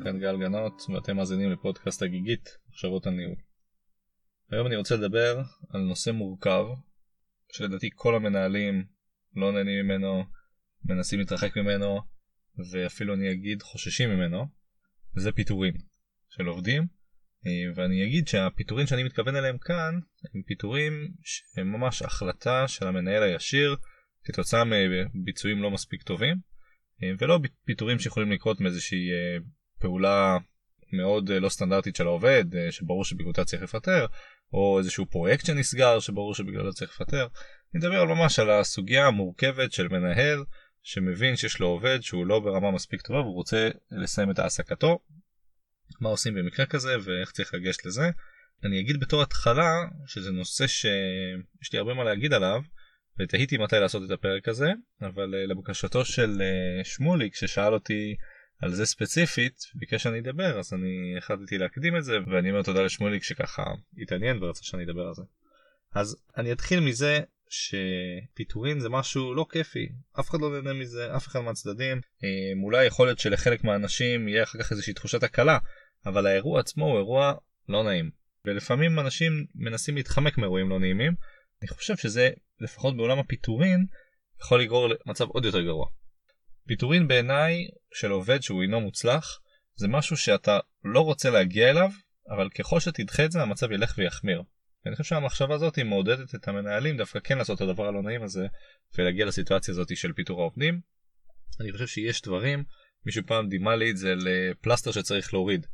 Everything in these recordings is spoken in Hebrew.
כאן גל גנות, ואתם מאזינים לפודקאסט הגיגית, מחשבות על ניהול. היום אני רוצה לדבר על נושא מורכב, שלדעתי כל המנהלים לא נהנים ממנו, מנסים להתרחק ממנו, ואפילו אני אגיד חוששים ממנו, וזה פיטורים של עובדים, ואני אגיד שהפיטורים שאני מתכוון אליהם כאן, הם פיטורים שהם ממש החלטה של המנהל הישיר, כתוצאה מביצועים לא מספיק טובים, ולא פיטורים שיכולים לקרות מאיזושהי אה, פעולה מאוד אה, לא סטנדרטית של העובד, אה, שברור שבגללה צריך לפטר, או איזשהו פרויקט שנסגר שברור שבגללו צריך לפטר. אני מדבר ממש על הסוגיה המורכבת של מנהל שמבין שיש לו עובד שהוא לא ברמה מספיק טובה והוא רוצה לסיים את העסקתו. מה עושים במקרה כזה ואיך צריך לגשת לזה. אני אגיד בתור התחלה שזה נושא שיש לי הרבה מה להגיד עליו ותהיתי מתי לעשות את הפרק הזה, אבל uh, לבקשתו של שמוליק ששאל אותי על זה ספציפית, ביקש שאני אדבר, אז אני החלטתי להקדים את זה, ואני אומר תודה לשמוליק שככה התעניין ורצה שאני אדבר על זה. אז אני אתחיל מזה שפיטורין זה משהו לא כיפי, אף אחד לא נהנה מזה, אף אחד מהצדדים. אה, אולי יכול להיות שלחלק מהאנשים יהיה אחר כך איזושהי תחושת הקלה, אבל האירוע עצמו הוא אירוע לא נעים. ולפעמים אנשים מנסים להתחמק מאירועים לא נעימים, אני חושב שזה, לפחות בעולם הפיטורין, יכול לגרור למצב עוד יותר גרוע. פיטורין בעיניי של עובד שהוא אינו מוצלח, זה משהו שאתה לא רוצה להגיע אליו, אבל ככל שתדחה את זה המצב ילך ויחמיר. ואני חושב שהמחשבה הזאת היא מעודדת את המנהלים דווקא כן לעשות את הדבר הלא נעים הזה ולהגיע לסיטואציה הזאת של פיטור העובדים. אני חושב שיש דברים, מישהו פעם דימה לי את זה לפלסטר שצריך להוריד.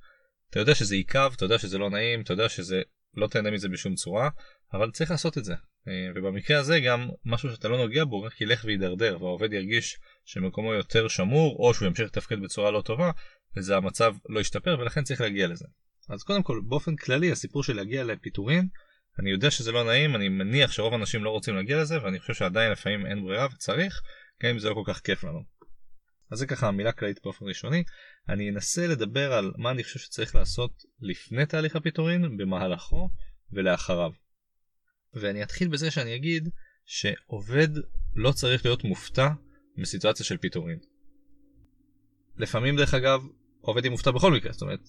אתה יודע שזה עיכב, אתה יודע שזה לא נעים, אתה יודע שזה לא תהנה מזה בשום צורה, אבל צריך לעשות את זה. אה, ובמקרה הזה גם משהו שאתה לא נוגע בו רק ילך וידרדר והעובד ירגיש שמקומו יותר שמור או שהוא ימשיך לתפקד בצורה לא טובה וזה המצב לא ישתפר ולכן צריך להגיע לזה. אז קודם כל באופן כללי הסיפור של להגיע לפיטורין אני יודע שזה לא נעים אני מניח שרוב האנשים לא רוצים להגיע לזה ואני חושב שעדיין לפעמים אין ברירה וצריך גם אם זה לא כל כך כיף לנו. אז זה ככה במילה כללית באופן ראשוני אני אנסה לדבר על מה אני חושב שצריך לעשות לפני תהליך הפיטורין במהלכו ולאחריו. ואני אתחיל בזה שאני אגיד שעובד לא צריך להיות מופתע מסיטואציה של פיטורין. לפעמים דרך אגב עובד יהיה מופתע בכל מקרה, זאת אומרת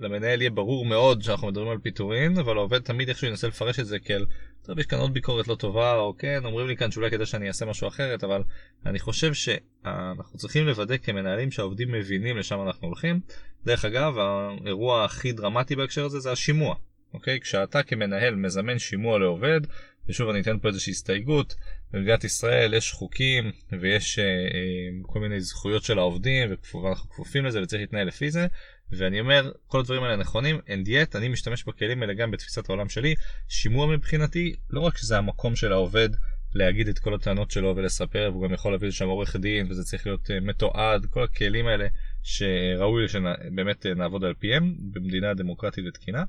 למנהל יהיה ברור מאוד שאנחנו מדברים על פיטורין, אבל העובד תמיד איכשהו ינסה לפרש את זה כאל, טוב יש כאן עוד ביקורת לא טובה, או כן, אומרים לי כאן שאולי כדאי שאני אעשה משהו אחרת, אבל אני חושב שאנחנו צריכים לוודא כמנהלים שהעובדים מבינים לשם אנחנו הולכים. דרך אגב, האירוע הכי דרמטי בהקשר הזה זה השימוע. אוקיי? כשאתה כמנהל מזמן שימוע לעובד, ושוב אני אתן פה איזושהי הסתייגות, במדינת ישראל יש חוקים ויש אה, אה, כל מיני זכויות של העובדים ואנחנו כפופים לזה וצריך להתנהל לפי זה, ואני אומר כל הדברים האלה נכונים, and yet אני משתמש בכלים האלה גם בתפיסת העולם שלי, שימוע מבחינתי לא רק שזה המקום של העובד להגיד את כל הטענות שלו ולספר והוא גם יכול להביא לשם עורך דין וזה צריך להיות uh, מתועד כל הכלים האלה שראוי שבאמת uh, נעבוד על פיהם במדינה דמוקרטית ותקינה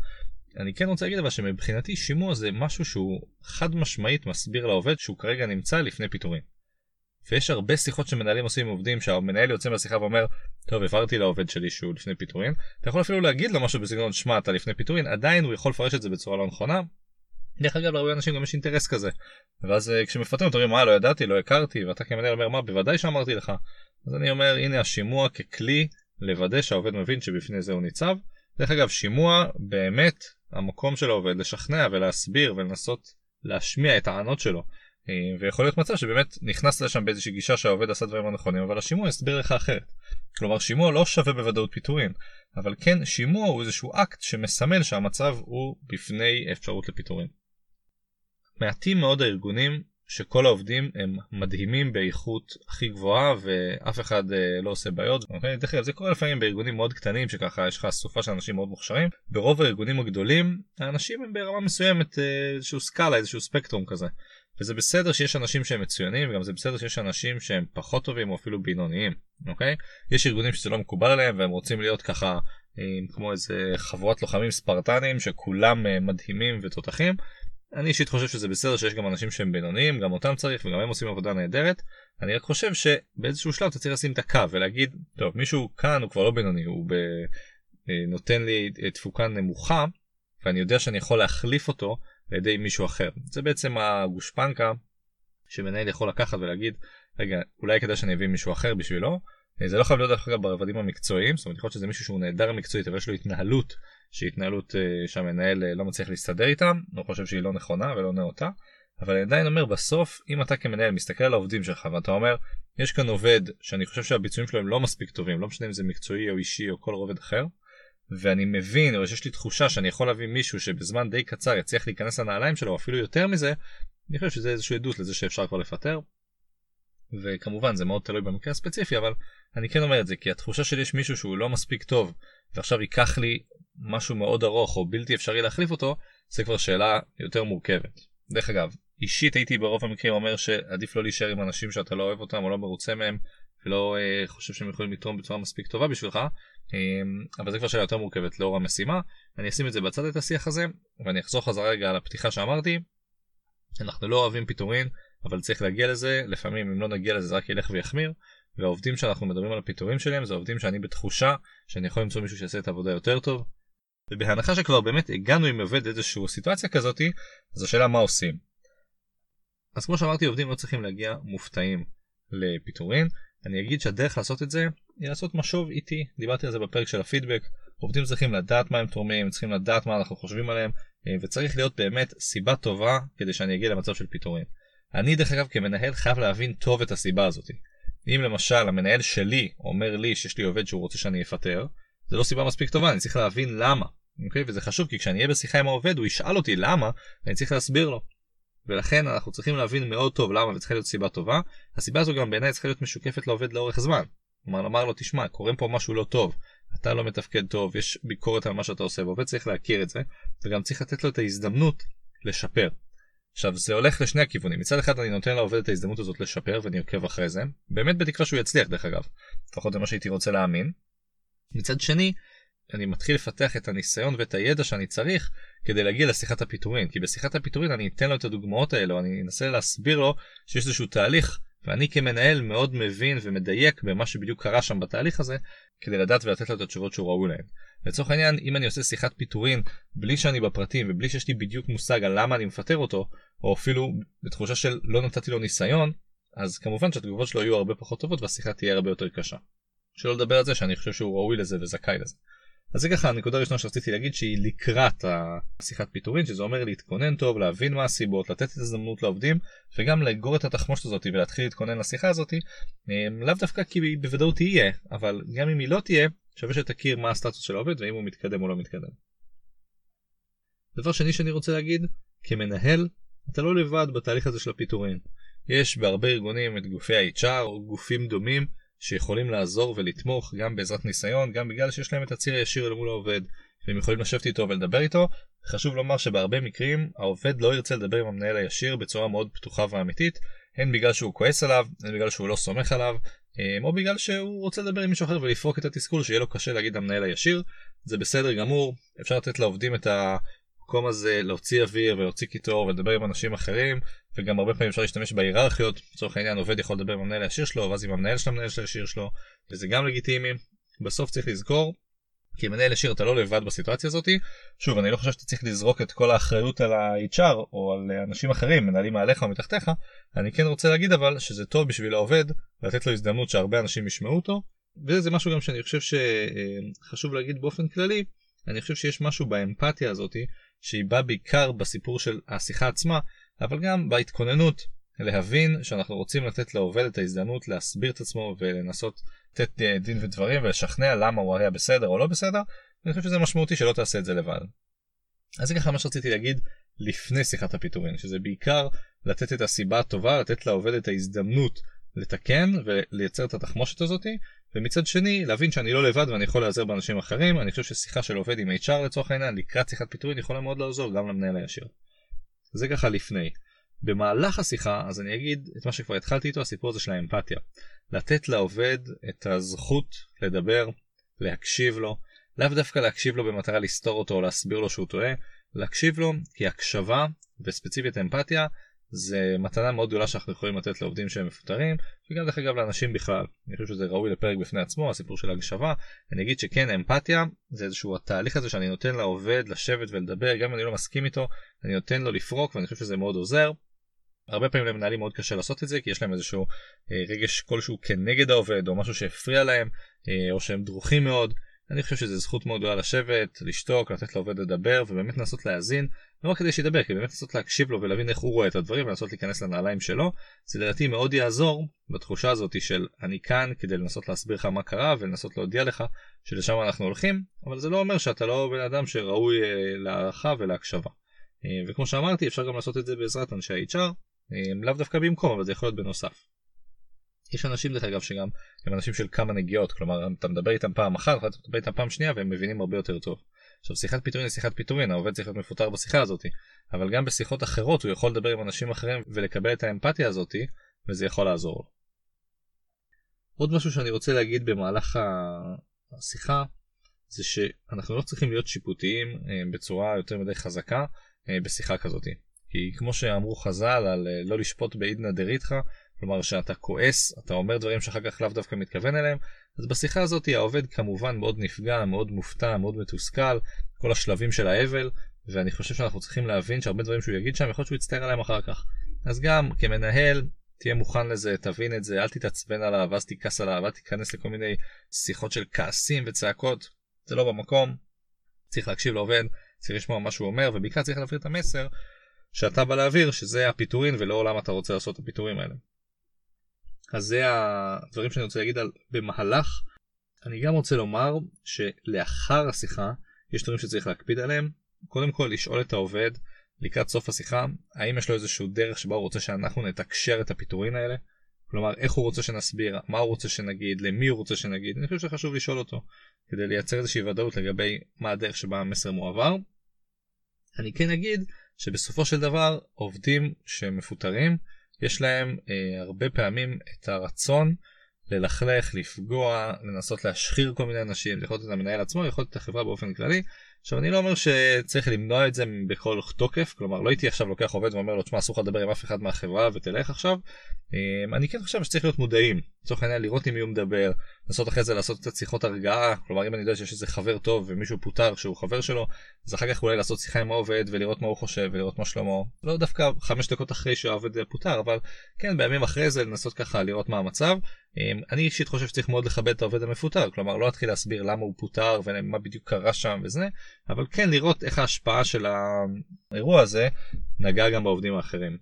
אני כן רוצה להגיד אבל שמבחינתי שימוע זה משהו שהוא חד משמעית מסביר לעובד שהוא כרגע נמצא לפני פיטורים. ויש הרבה שיחות שמנהלים עושים עם עובדים שהמנהל יוצא מהשיחה ואומר טוב העברתי לעובד שלי שהוא לפני פיטורים אתה יכול אפילו להגיד לו משהו בסגנון שמע אתה לפני פיטורים עדיין הוא יכול לפרש את זה בצורה לא נכונה. דרך אגב להרבה אנשים גם יש אינטרס כזה ואז אה, כשמפטרים אותם מה לא ידעתי לא הכרתי ואתה כמנהל אומר מה בוודאי שאמרתי לך אז אני אומר הנה השימוע ככלי לוודא שהעובד מבין שבפני זה הוא ניצב. דרך אגב שימוע באמת המקום של העובד לשכנע ולהסביר ולנסות להשמיע את הענות שלו. אה, ויכול להיות מצב שבאמת נכנס לשם באיזושהי גישה שהעובד עשה דברים הנכונים אבל השימוע יסביר לך אחרת. כלומר שימוע לא שווה בוודאות פיטורים אבל כן שימוע הוא איזשהו אקט שמסמל שהמצב הוא בפני אפשרות לפיטורים. מעטים מאוד הארגונים שכל העובדים הם מדהימים באיכות הכי גבוהה ואף אחד אה, לא עושה בעיות. אוקיי? דרך אגב זה קורה לפעמים בארגונים מאוד קטנים שככה יש לך אסופה של אנשים מאוד מוכשרים. ברוב הארגונים הגדולים האנשים הם ברמה מסוימת אה, איזשהו סקאלה איזשהו ספקטרום כזה. וזה בסדר שיש אנשים שהם מצוינים וגם זה בסדר שיש אנשים שהם פחות טובים או אפילו בינוניים. אוקיי? יש ארגונים שזה לא מקובל עליהם והם רוצים להיות ככה אה, כמו איזה חבורת לוחמים ספרטנים שכולם אה, מדהימים ותותחים. אני אישית חושב שזה בסדר שיש גם אנשים שהם בינוניים, גם אותם צריך וגם הם עושים עבודה נהדרת. אני רק חושב שבאיזשהו שלב אתה צריך לשים את הקו ולהגיד, טוב, מישהו כאן הוא כבר לא בינוני, הוא ב... אה, נותן לי תפוקה נמוכה, ואני יודע שאני יכול להחליף אותו על ידי מישהו אחר. זה בעצם הגושפנקה שמנהל יכול לקחת ולהגיד, רגע, אולי כדאי שאני אביא מישהו אחר בשבילו, אה, זה לא חייב להיות דרך אגב ברבדים המקצועיים, זאת אומרת יכול להיות שזה מישהו שהוא נהדר מקצועית אבל יש לו התנהלות שהיא התנהלות אה, שהמנהל לא מצליח להסתדר איתה, לא חושב שהיא לא נכונה ולא נאותה, אבל אני עדיין אומר בסוף אם אתה כמנהל מסתכל על העובדים שלך ואתה אומר יש כאן עובד שאני חושב שהביצועים שלו הם לא מספיק טובים, לא משנה אם זה מקצועי או אישי או כל רובד אחר, ואני מבין או שיש לי תחושה שאני יכול להביא מישהו שבזמן די קצר יצליח להיכנס לנעליים שלו אפילו יותר מזה, אני חושב שזה איזושהי עדות לזה שאפשר כבר לפטר. וכמובן זה מאוד תלוי במקרה הספציפי אבל אני כן אומר את זה כי התחושה שלי יש מישהו שהוא לא מספיק טוב ועכשיו ייקח לי משהו מאוד ארוך או בלתי אפשרי להחליף אותו זה כבר שאלה יותר מורכבת. דרך אגב אישית הייתי ברוב המקרים אומר שעדיף לא להישאר עם אנשים שאתה לא אוהב אותם או לא מרוצה מהם ולא אה, חושב שהם יכולים לתרום בצורה מספיק טובה בשבילך אה, אבל זה כבר שאלה יותר מורכבת לאור המשימה אני אשים את זה בצד את השיח הזה ואני אחזור חזרה רגע על הפתיחה שאמרתי אנחנו לא אוהבים פיטורין אבל צריך להגיע לזה לפעמים אם לא נגיע לזה זה רק ילך ויחמיר. והעובדים שאנחנו מדברים על הפיטורים שלהם זה עובדים שאני בתחושה שאני יכול למצוא מישהו שיעשה את העבודה יותר טוב. ובהנחה שכבר באמת הגענו עם עובד איזושהי סיטואציה כזאתי אז השאלה מה עושים. אז כמו שאמרתי עובדים לא צריכים להגיע מופתעים לפיטורין. אני אגיד שהדרך לעשות את זה היא לעשות משוב איטי. דיברתי על זה בפרק של הפידבק. עובדים צריכים לדעת מה הם תורמים צריכים לדעת מה אנחנו חושבים עליהם אה, וצריך להיות באמת סיבה טובה כדי שאני אגיע למצב של פיטורין. אני דרך אגב כמנהל חייב להבין טוב את הסיבה הזאת. אם למשל המנהל שלי אומר לי שיש לי עובד שהוא רוצה שאני אפטר זה לא סיבה מספיק טובה אני צריך להבין למה. אוקיי? וזה חשוב כי כשאני אהיה בשיחה עם העובד הוא ישאל אותי למה ואני צריך להסביר לו. ולכן אנחנו צריכים להבין מאוד טוב למה וצריכה להיות סיבה טובה. הסיבה הזו גם בעיניי צריכה להיות משוקפת לעובד לאורך זמן. כלומר לומר לו תשמע קורה פה משהו לא טוב אתה לא מתפקד טוב יש ביקורת על מה שאתה עושה ועובד צריך להכיר את זה וגם צריך לתת לו את ההזדמנות לשפר. עכשיו זה הולך לשני הכיוונים. מצד אחד אני נותן לעובד את ההזדמנות הזאת לשפר ואני עוקב אחרי זה. באמת בתקווה שהוא יצליח דרך אגב. לפחות זה מה שהייתי רוצה להאמין. מצד שני אני מתחיל לפתח את הניסיון ואת הידע שאני צריך כדי להגיע לשיחת הפיטורין. כי בשיחת הפיטורין אני אתן לו את הדוגמאות האלו אני אנסה להסביר לו שיש איזשהו תהליך ואני כמנהל מאוד מבין ומדייק במה שבדיוק קרה שם בתהליך הזה כדי לדעת ולתת לו את התשובות שהוא ראוי להן. לצורך העניין אם אני עושה שיחת פיטורין בלי שאני בפרטים ובלי שיש לי בדיוק מושג על למה אני מפטר אותו או אפילו בתחושה של לא נתתי לו ניסיון אז כמובן שהתגובות שלו יהיו הרבה פחות טובות והשיחה תהיה הרבה יותר קשה. שלא לדבר על זה שאני חושב שהוא ראוי לזה וזכאי לזה. אז זה ככה הנקודה הראשונה שרציתי להגיד שהיא לקראת השיחת פיטורין שזה אומר להתכונן טוב להבין מה הסיבות לתת את הזדמנות לעובדים וגם לאגור את התחמושת הזאת ולהתחיל להתכונן לשיחה הזאת אמ, לאו דווקא כי היא בוודאות תהיה אבל גם אם היא לא תהיה שווה שתכיר מה הסטטוס של העובד ואם הוא מתקדם או לא מתקדם. דבר שני שאני רוצה להגיד כמנהל אתה לא לבד בתהליך הזה של הפיטורין יש בהרבה ארגונים את גופי ה-HR או גופים דומים שיכולים לעזור ולתמוך גם בעזרת ניסיון, גם בגלל שיש להם את הציר הישיר אל מול העובד, והם יכולים לשבת איתו ולדבר איתו. חשוב לומר שבהרבה מקרים העובד לא ירצה לדבר עם המנהל הישיר בצורה מאוד פתוחה ואמיתית, הן בגלל שהוא כועס עליו, הן בגלל שהוא לא סומך עליו, אה, או בגלל שהוא רוצה לדבר עם מישהו אחר ולפרוק את התסכול שיהיה לו קשה להגיד למנהל הישיר. זה בסדר גמור, אפשר לתת לעובדים את ה... המקום הזה להוציא אוויר ולהוציא קיטור ולדבר עם אנשים אחרים וגם הרבה פעמים אפשר להשתמש בהיררכיות לצורך העניין עובד יכול לדבר עם המנהל הישיר שלו ואז עם המנהל של המנהל של הישיר שלו וזה גם לגיטימי. בסוף צריך לזכור כי מנהל ישיר אתה לא לבד בסיטואציה הזאתי שוב אני לא חושב שאתה צריך לזרוק את כל האחריות על ה-HR או על אנשים אחרים מנהלים מעליך או מתחתיך. אני כן רוצה להגיד אבל שזה טוב בשביל העובד לתת לו הזדמנות שהרבה אנשים ישמעו אותו. וזה משהו גם שאני חושב שחשוב להגיד באופן כללי אני חושב שיש משהו באמפתיה הזאתי שהיא באה בעיקר בסיפור של השיחה עצמה, אבל גם בהתכוננות להבין שאנחנו רוצים לתת לעובד את ההזדמנות להסביר את עצמו ולנסות לתת דין ודברים ולשכנע למה הוא היה בסדר או לא בסדר, אני חושב שזה משמעותי שלא תעשה את זה לבד. אז זה ככה מה שרציתי להגיד לפני שיחת הפיטורין, שזה בעיקר לתת את הסיבה הטובה, לתת לעובד את ההזדמנות לתקן ולייצר את התחמושת הזאתי, ומצד שני להבין שאני לא לבד ואני יכול להיעזר באנשים אחרים אני חושב ששיחה של עובד עם HR לצורך העניין לקראת שיחת פיטורין יכולה מאוד לעזור גם למנהל הישיר. זה ככה לפני. במהלך השיחה אז אני אגיד את מה שכבר התחלתי איתו הסיפור הזה של האמפתיה. לתת לעובד את הזכות לדבר, להקשיב לו, לאו דווקא להקשיב לו במטרה לסתור אותו או להסביר לו שהוא טועה, להקשיב לו כי הקשבה וספציפית אמפתיה זה מתנה מאוד גדולה שאנחנו יכולים לתת לעובדים שהם מפוטרים וגם דרך אגב לאנשים בכלל. אני חושב שזה ראוי לפרק בפני עצמו הסיפור של הגשבה אני אגיד שכן אמפתיה זה איזשהו התהליך הזה שאני נותן לעובד לשבת ולדבר גם אם אני לא מסכים איתו אני נותן לו לפרוק ואני חושב שזה מאוד עוזר. הרבה פעמים למנהלים מאוד קשה לעשות את זה כי יש להם איזשהו רגש כלשהו כנגד העובד או משהו שהפריע להם או שהם דרוכים מאוד. אני חושב שזו זכות מאוד גדולה לשבת, לשתוק, לתת לעובד לדבר ובאמת לנסות להאזין, לא רק כדי שידבר, כי באמת לנסות להקשיב לו ולהבין איך הוא רואה את הדברים ולנסות להיכנס לנעליים שלו, זה לדעתי מאוד יעזור בתחושה הזאת של אני כאן כדי לנסות להסביר לך מה קרה ולנסות להודיע לך שלשם אנחנו הולכים, אבל זה לא אומר שאתה לא בן אדם שראוי אה, להערכה ולהקשבה. אה, וכמו שאמרתי אפשר גם לעשות את זה בעזרת אנשי ה-HR, אה, לאו דווקא במקום אבל זה יכול להיות בנוסף. יש אנשים דרך אגב שגם הם אנשים של כמה נגיעות כלומר אתה מדבר איתם פעם אחת אתה מדבר איתם פעם שנייה והם מבינים הרבה יותר טוב. עכשיו שיחת פיטורין היא שיחת פיטורין העובד צריך להיות מפוטר בשיחה הזאת אבל גם בשיחות אחרות הוא יכול לדבר עם אנשים אחרים ולקבל את האמפתיה הזאת וזה יכול לעזור. עוד משהו שאני רוצה להגיד במהלך השיחה זה שאנחנו לא צריכים להיות שיפוטיים אה, בצורה יותר מדי חזקה אה, בשיחה כזאת. כי כמו שאמרו חז"ל על אה, לא לשפוט בעידנא דריתחא כלומר שאתה כועס, אתה אומר דברים שאחר כך לאו דווקא מתכוון אליהם, אז בשיחה הזאת העובד כמובן מאוד נפגע, מאוד מופתע, מאוד מתוסכל, כל השלבים של האבל, ואני חושב שאנחנו צריכים להבין שהרבה דברים שהוא יגיד שם, יכול להיות שהוא יצטער עליהם אחר כך. אז גם כמנהל, תהיה מוכן לזה, תבין את זה, אל תתעצבן עליו, אז תכעס עליו, אל תיכנס לכל מיני שיחות של כעסים וצעקות, זה לא במקום. צריך להקשיב לעובד, צריך לשמוע מה שהוא אומר, ובעיקר צריך להעביר את המסר שאתה בא להעביר, שזה הפיטורין ולא למה אתה רוצה לעשות את הפיטורים האלה. אז זה הדברים שאני רוצה להגיד על במהלך. אני גם רוצה לומר שלאחר השיחה יש דברים שצריך להקפיד עליהם. קודם כל לשאול את העובד לקראת סוף השיחה האם יש לו איזשהו דרך שבה הוא רוצה שאנחנו נתקשר את הפיטורין האלה. כלומר איך הוא רוצה שנסביר, מה הוא רוצה שנגיד, למי הוא רוצה שנגיד, אני חושב שחשוב לשאול אותו כדי לייצר איזושהי ודאות לגבי מה הדרך שבה המסר מועבר. אני כן אגיד שבסופו של דבר עובדים שמפוטרים יש להם אה, הרבה פעמים את הרצון ללכלך, לפגוע, לנסות להשחיר כל מיני אנשים, יכול להיות את המנהל עצמו, יכול להיות את החברה באופן כללי. עכשיו אני לא אומר שצריך למנוע את זה בכל תוקף, כלומר לא הייתי עכשיו לוקח עובד ואומר לו תשמע אסור לך לדבר עם אף אחד מהחברה ותלך עכשיו. אה, אני כן חושב שצריך להיות מודעים, לצורך העניין לראות עם מי הוא מדבר, לנסות אחרי זה לעשות קצת שיחות הרגעה, כלומר אם אני יודע שיש איזה חבר טוב ומישהו פוטר שהוא חבר שלו, אז אחר כך אולי לעשות שיחה עם העובד ולראות מה הוא חושב ולראות מה שלמה, לא דווקא חמש דקות אחרי שהעובד פוטר, אבל כן בימים אחרי זה לנסות ככה לראות מה המצב. אמ, אני אישית חושב שצריך מאוד לכבד את העובד המפוטר, כלומר לא להתחיל להסביר למה הוא פוטר ומה בדיוק קרה שם וזה, אבל כן לראות איך ההשפעה של האירוע הזה נגעה גם בעובדים האחרים.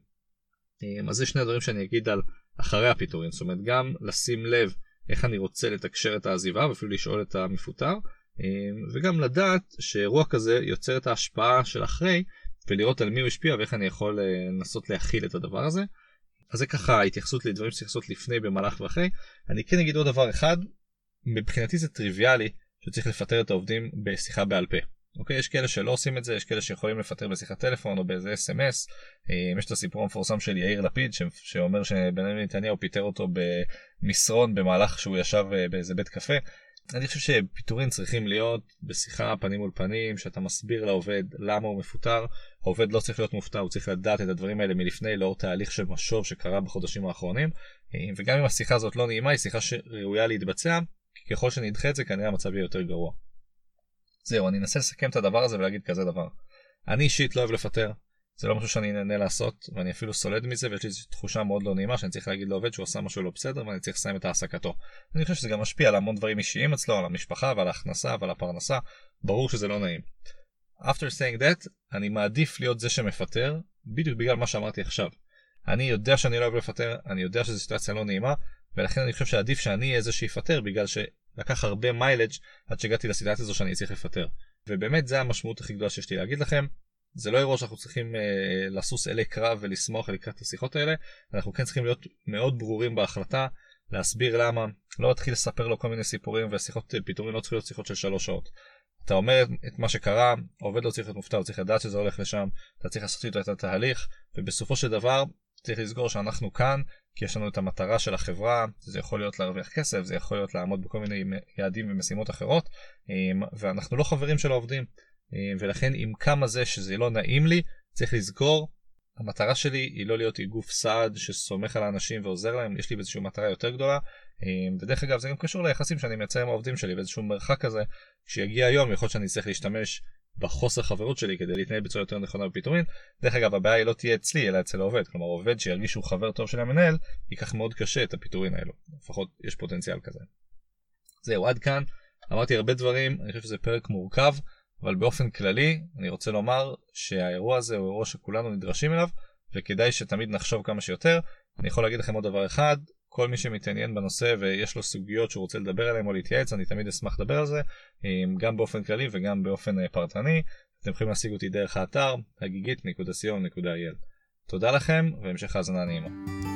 אמ, אז זה שני הדברים שאני אגיד על אחרי הפיטורין, זאת אומרת גם לשים לב איך אני רוצה לתקשר את העזיבה ואפילו לשאול את המפוטר אמ, וגם לדעת שאירוע כזה יוצר את ההשפעה של אחרי ולראות על מי הוא השפיע ואיך אני יכול אה, לנסות להכיל את הדבר הזה. אז זה ככה התייחסות לדברים שצריך לעשות לפני במהלך ואחרי. אני כן אגיד עוד דבר אחד מבחינתי זה טריוויאלי שצריך לפטר את העובדים בשיחה בעל פה. אוקיי יש כאלה שלא עושים את זה יש כאלה שיכולים לפטר בשיחת טלפון או באיזה SMS. אה, יש את הסיפור המפורסם של יאיר לפיד ש... שאומר שבנימין נתניהו פיטר אותו במסרון במהלך שהוא ישב אה, באיזה בית קפה. אני חושב שפיטורים צריכים להיות בשיחה פנים מול פנים שאתה מסביר לעובד למה הוא מפוטר העובד לא צריך להיות מופתע הוא צריך לדעת את הדברים האלה מלפני לאור תהליך של משוב שקרה בחודשים האחרונים אה, וגם אם השיחה הזאת לא נעימה היא שיחה שראויה להתבצע כי ככל שנדחה את זה כנראה המצב יהיה יותר גרוע. זהו, אני אנסה לסכם את הדבר הזה ולהגיד כזה דבר. אני אישית לא אוהב לפטר, זה לא משהו שאני נהנה לעשות, ואני אפילו סולד מזה, ויש לי תחושה מאוד לא נעימה שאני צריך להגיד לעובד שהוא עשה משהו לא בסדר ואני צריך לסיים את העסקתו. אני חושב שזה גם משפיע על המון דברים אישיים אצלו, על המשפחה ועל ההכנסה ועל הפרנסה, ברור שזה לא נעים. After saying that, אני מעדיף להיות זה שמפטר, בדיוק בגלל מה שאמרתי עכשיו. אני יודע שאני לא אוהב לפטר, אני יודע שזו סיטואציה לא נעימה, ולכן אני חושב שעדיף שאני אהיה זה שיפטר בגלל. לקח הרבה mileage עד שהגעתי לסיטואציה הזו שאני צריך לפטר. ובאמת זה המשמעות הכי גדולה שיש לי להגיד לכם. זה לא אירוע שאנחנו צריכים אה, לסוס אלי קרב ולשמוח לקראת השיחות האלה, אנחנו כן צריכים להיות מאוד ברורים בהחלטה, להסביר למה, לא להתחיל לספר לו כל מיני סיפורים ושיחות פיטורים לא צריכות להיות שיחות של שלוש שעות. אתה אומר את מה שקרה, העובד לא צריך להיות מופתע, הוא צריך לדעת שזה הולך לשם, אתה צריך לעשות איתו את התהליך, ובסופו של דבר צריך לזכור שאנחנו כאן כי יש לנו את המטרה של החברה, זה יכול להיות להרוויח כסף, זה יכול להיות לעמוד בכל מיני יעדים ומשימות אחרות, אמ, ואנחנו לא חברים של העובדים, אמ, ולכן עם כמה זה שזה לא נעים לי, צריך לזכור, המטרה שלי היא לא להיות גוף סעד שסומך על האנשים ועוזר להם, יש לי איזושהי מטרה יותר גדולה, אמ, ודרך אגב זה גם קשור ליחסים שאני מייצר עם העובדים שלי, באיזשהו מרחק כזה, כשיגיע היום יכול להיות שאני צריך להשתמש בחוסר חברות שלי כדי להתנהל בצורה יותר נכונה בפיטורין. דרך אגב הבעיה היא לא תהיה אצלי אלא אצל העובד, כלומר עובד שירגיש שהוא חבר טוב של המנהל ייקח מאוד קשה את הפיטורין האלו, לפחות יש פוטנציאל כזה. זהו עד כאן, אמרתי הרבה דברים, אני חושב שזה פרק מורכב, אבל באופן כללי אני רוצה לומר שהאירוע הזה הוא אירוע שכולנו נדרשים אליו וכדאי שתמיד נחשוב כמה שיותר. אני יכול להגיד לכם עוד דבר אחד, כל מי שמתעניין בנושא ויש לו סוגיות שהוא רוצה לדבר עליהן או להתייעץ, אני תמיד אשמח לדבר על זה, גם באופן כללי וגם באופן אה, פרטני. אתם יכולים להשיג אותי דרך האתר הגיגית.co.il. תודה לכם והמשך האזנה נעימה.